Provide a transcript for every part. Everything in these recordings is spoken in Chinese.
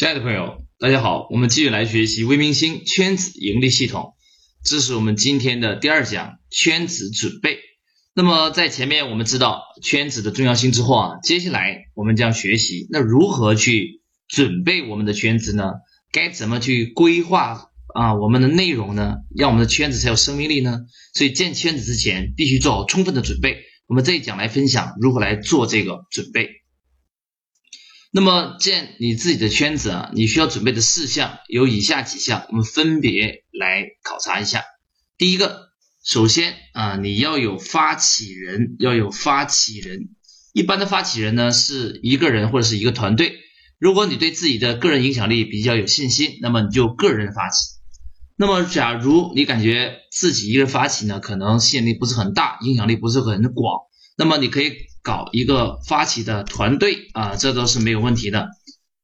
亲爱的朋友，大家好，我们继续来学习微明星圈子盈利系统，这是我们今天的第二讲圈子准备。那么在前面我们知道圈子的重要性之后啊，接下来我们将学习那如何去准备我们的圈子呢？该怎么去规划啊我们的内容呢？让我们的圈子才有生命力呢？所以建圈子之前必须做好充分的准备。我们这一讲来分享如何来做这个准备。那么建你自己的圈子啊，你需要准备的事项有以下几项，我们分别来考察一下。第一个，首先啊，你要有发起人，要有发起人。一般的发起人呢，是一个人或者是一个团队。如果你对自己的个人影响力比较有信心，那么你就个人发起。那么，假如你感觉自己一个人发起呢，可能吸引力不是很大，影响力不是很广，那么你可以。搞一个发起的团队啊，这都是没有问题的。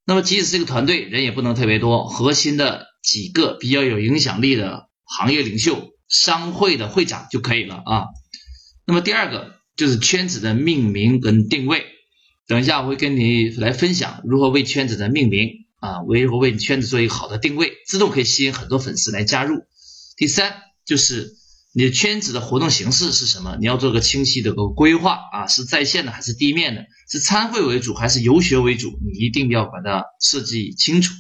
那么即使这个团队人也不能特别多，核心的几个比较有影响力的行业领袖、商会的会长就可以了啊。那么第二个就是圈子的命名跟定位，等一下我会跟你来分享如何为圈子的命名啊，如何为圈子做一个好的定位，自动可以吸引很多粉丝来加入。第三就是。你的圈子的活动形式是什么？你要做个清晰的个规划啊，是在线的还是地面的？是参会为主还是游学为主？你一定要把它设计清楚。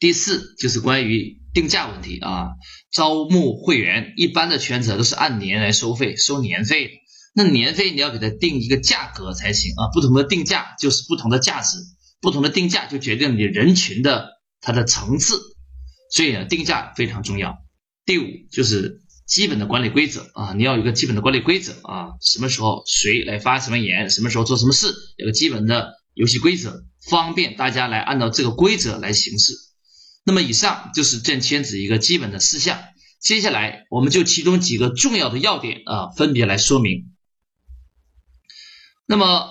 第四就是关于定价问题啊，招募会员，一般的圈子都是按年来收费，收年费。那年费你要给它定一个价格才行啊，不同的定价就是不同的价值，不同的定价就决定你人群的它的层次，所以呢，定价非常重要。第五就是。基本的管理规则啊，你要有个基本的管理规则啊，什么时候谁来发什么言，什么时候做什么事，有个基本的游戏规则，方便大家来按照这个规则来行事。那么以上就是建圈子一个基本的事项，接下来我们就其中几个重要的要点啊，分别来说明。那么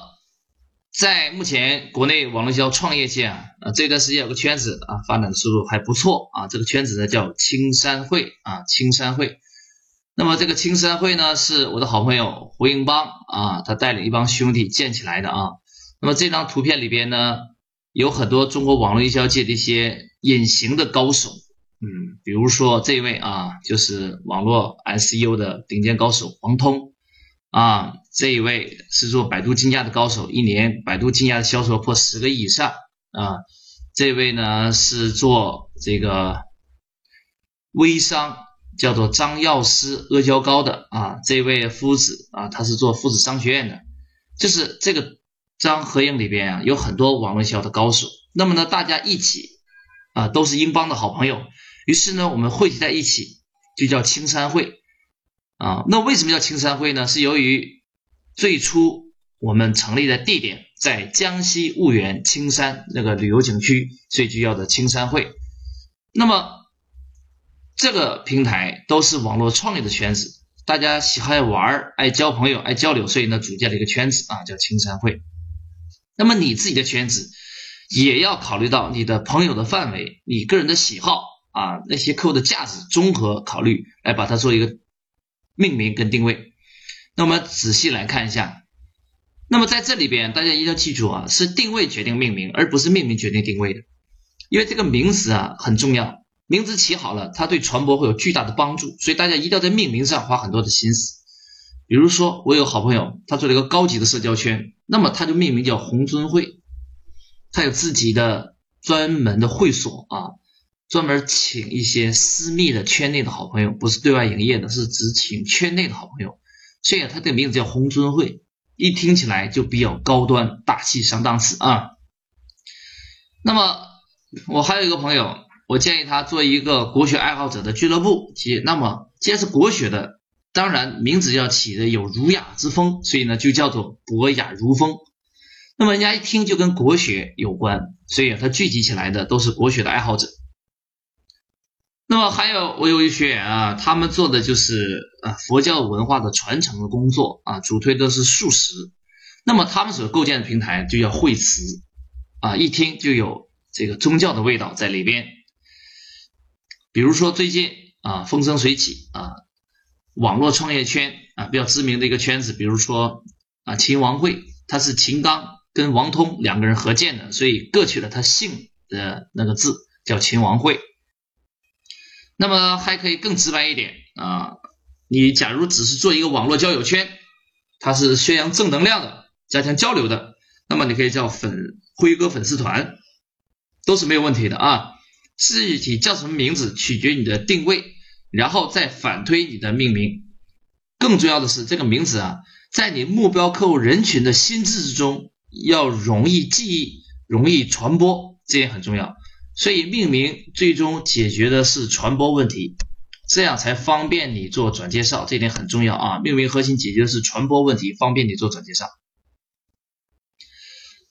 在目前国内网络营销创业界，啊这段时间有个圈子啊，发展的速度还不错啊，这个圈子呢叫青山会啊，青山会。那么这个青山会呢，是我的好朋友胡英邦啊，他带领一帮兄弟建起来的啊。那么这张图片里边呢，有很多中国网络营销界的一些隐形的高手，嗯，比如说这位啊，就是网络 SEO 的顶尖高手黄通啊，这一位是做百度竞价的高手，一年百度竞价的销售破十个亿以上啊。这位呢是做这个微商。叫做张药师阿胶糕的啊，这位夫子啊，他是做夫子商学院的，就是这个张合影里边啊，有很多网络销的高手。那么呢，大家一起啊，都是英邦的好朋友，于是呢，我们汇集在一起，就叫青山会啊。那为什么叫青山会呢？是由于最初我们成立的地点在江西婺源青山那个旅游景区，所以就叫做青山会。那么。这个平台都是网络创业的圈子，大家喜欢玩、爱交朋友、爱交流，所以呢组建了一个圈子啊，叫青山会。那么你自己的圈子也要考虑到你的朋友的范围、你个人的喜好啊，那些客户的价值综合考虑，来把它做一个命名跟定位。那么仔细来看一下，那么在这里边大家一定要记住啊，是定位决定命名，而不是命名决定定位的，因为这个名词啊很重要。名字起好了，它对传播会有巨大的帮助，所以大家一定要在命名上花很多的心思。比如说，我有好朋友，他做了一个高级的社交圈，那么他就命名叫红尊会，他有自己的专门的会所啊，专门请一些私密的圈内的好朋友，不是对外营业的，是只请圈内的好朋友。所以他这个名字叫红尊会，一听起来就比较高端大气上档次啊。那么我还有一个朋友。我建议他做一个国学爱好者的俱乐部，即那么既然是国学的，当然名字要起的有儒雅之风，所以呢就叫做博雅儒风。那么人家一听就跟国学有关，所以他聚集起来的都是国学的爱好者。那么还有我有一学员啊，他们做的就是啊佛教文化的传承的工作啊，主推的是素食。那么他们所构建的平台就叫慧慈啊，一听就有这个宗教的味道在里边。比如说最近啊风生水起啊，网络创业圈啊比较知名的一个圈子，比如说啊秦王会，他是秦刚跟王通两个人合建的，所以各取了他姓的那个字，叫秦王会。那么还可以更直白一点啊，你假如只是做一个网络交友圈，它是宣扬正能量的，加强交流的，那么你可以叫粉辉哥粉丝团，都是没有问题的啊。具体叫什么名字取决你的定位，然后再反推你的命名。更重要的是，这个名字啊，在你目标客户人群的心智之中要容易记忆、容易传播，这也很重要。所以命名最终解决的是传播问题，这样才方便你做转介绍，这点很重要啊。命名核心解决的是传播问题，方便你做转介绍。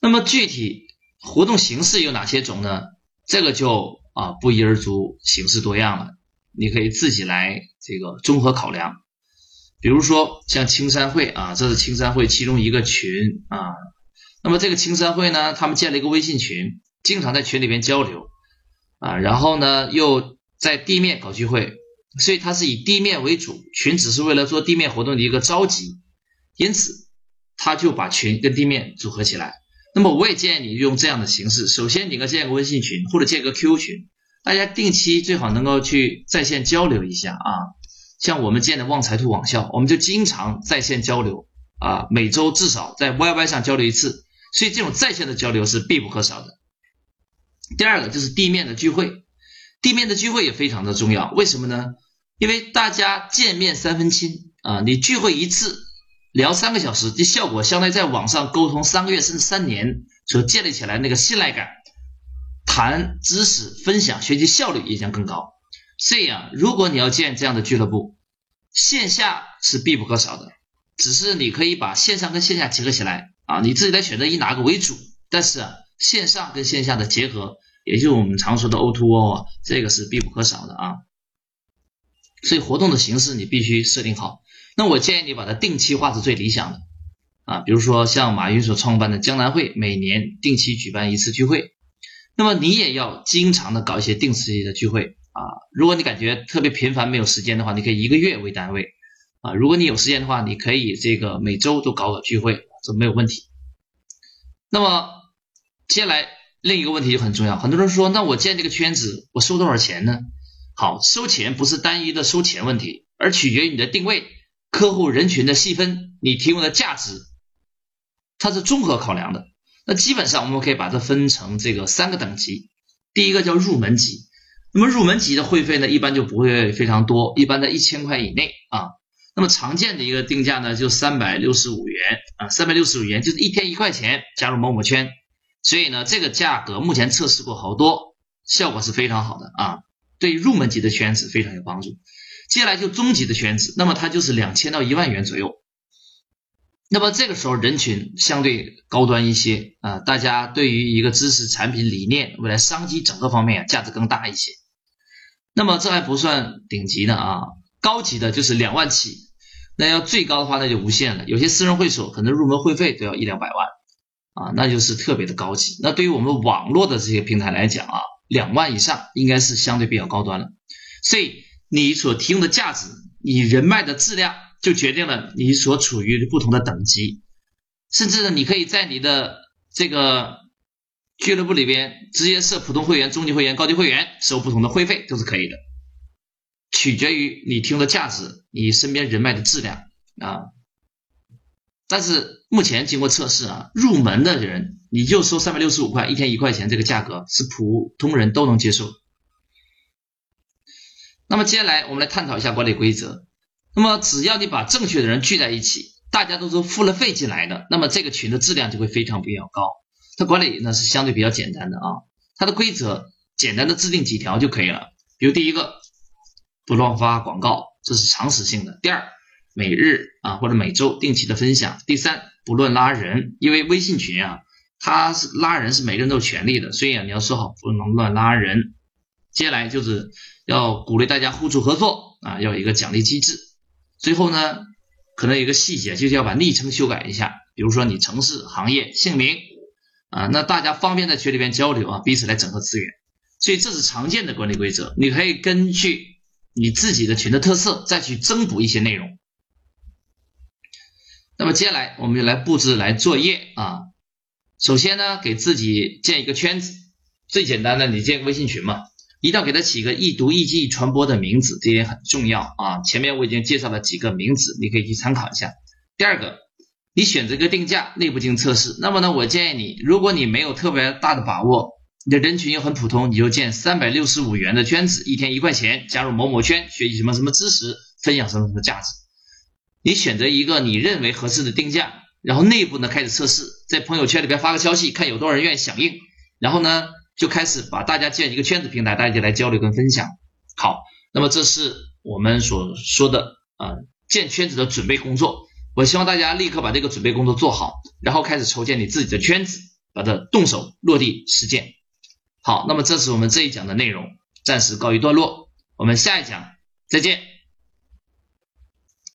那么具体活动形式有哪些种呢？这个就啊不一而足，形式多样了，你可以自己来这个综合考量。比如说像青山会啊，这是青山会其中一个群啊。那么这个青山会呢，他们建了一个微信群，经常在群里边交流。啊，然后呢，又在地面搞聚会，所以它是以地面为主，群只是为了做地面活动的一个召集，因此他就把群跟地面组合起来。那么我也建议你用这样的形式，首先你要建个微信群或者建个 QQ 群，大家定期最好能够去在线交流一下啊。像我们建的旺财兔网校，我们就经常在线交流啊，每周至少在 YY 上交流一次，所以这种在线的交流是必不可少的。第二个就是地面的聚会，地面的聚会也非常的重要。为什么呢？因为大家见面三分亲啊，你聚会一次聊三个小时，这效果相当于在网上沟通三个月甚至三年所建立起来那个信赖感，谈知识分享学习效率也将更高。所以啊，如果你要建这样的俱乐部，线下是必不可少的，只是你可以把线上跟线下结合起来啊，你自己来选择以哪个为主，但是啊。线上跟线下的结合，也就是我们常说的 O2O，这个是必不可少的啊。所以活动的形式你必须设定好。那我建议你把它定期化是最理想的啊。比如说像马云所创办的江南会，每年定期举办一次聚会。那么你也要经常的搞一些定时的聚会啊。如果你感觉特别频繁没有时间的话，你可以一个月为单位啊。如果你有时间的话，你可以这个每周都搞搞聚会，这没有问题。那么。接下来另一个问题就很重要，很多人说，那我建这个圈子，我收多少钱呢？好，收钱不是单一的收钱问题，而取决于你的定位、客户人群的细分、你提供的价值，它是综合考量的。那基本上我们可以把它分成这个三个等级，第一个叫入门级，那么入门级的会费呢，一般就不会非常多，一般在一千块以内啊。那么常见的一个定价呢，就三百六十五元啊，三百六十五元就是一天一块钱加入某某圈。所以呢，这个价格目前测试过好多，效果是非常好的啊，对入门级的圈子非常有帮助。接下来就中级的圈子，那么它就是两千到一万元左右。那么这个时候人群相对高端一些啊，大家对于一个知识、产品、理念、未来商机整个方面价值更大一些。那么这还不算顶级的啊，高级的就是两万起，那要最高的话那就无限了。有些私人会所可能入门会费都要一两百万。啊，那就是特别的高级。那对于我们网络的这些平台来讲啊，两万以上应该是相对比较高端了。所以你所提供的价值，你人脉的质量，就决定了你所处于不同的等级。甚至呢，你可以在你的这个俱乐部里边直接设普通会员、中级会员、高级会员，收不同的会费都是可以的，取决于你提供的价值，你身边人脉的质量啊。但是目前经过测试啊，入门的人你就收三百六十五块，一天一块钱，这个价格是普通人都能接受。那么接下来我们来探讨一下管理规则。那么只要你把正确的人聚在一起，大家都是付了费进来的，那么这个群的质量就会非常比较高。它管理呢是相对比较简单的啊，它的规则简单的制定几条就可以了。比如第一个，不乱发广告，这是常识性的。第二。每日啊或者每周定期的分享。第三，不论拉人，因为微信群啊，它是拉人是每个人都有权利的，所以啊你要说好不能乱拉人。接下来就是要鼓励大家互助合作啊，要有一个奖励机制。最后呢，可能有一个细节就是要把昵称修改一下，比如说你城市、行业、姓名啊，那大家方便在群里边交流啊，彼此来整合资源。所以这是常见的管理规则，你可以根据你自己的群的特色再去增补一些内容。那么接下来我们就来布置来作业啊。首先呢，给自己建一个圈子最简单的，你建个微信群嘛，一定要给它起一个易读、易记、易传播的名字，这也很重要啊。前面我已经介绍了几个名字，你可以去参考一下。第二个，你选择一个定价，内部进行测试。那么呢，我建议你，如果你没有特别大的把握，你的人群又很普通，你就建三百六十五元的圈子，一天一块钱，加入某某圈，学习什么什么知识，分享什么什么价值。你选择一个你认为合适的定价，然后内部呢开始测试，在朋友圈里边发个消息，看有多少人愿意响应，然后呢就开始把大家建一个圈子平台，大家来交流跟分享。好，那么这是我们所说的啊建圈子的准备工作。我希望大家立刻把这个准备工作做好，然后开始筹建你自己的圈子，把它动手落地实践。好，那么这是我们这一讲的内容，暂时告一段落，我们下一讲再见。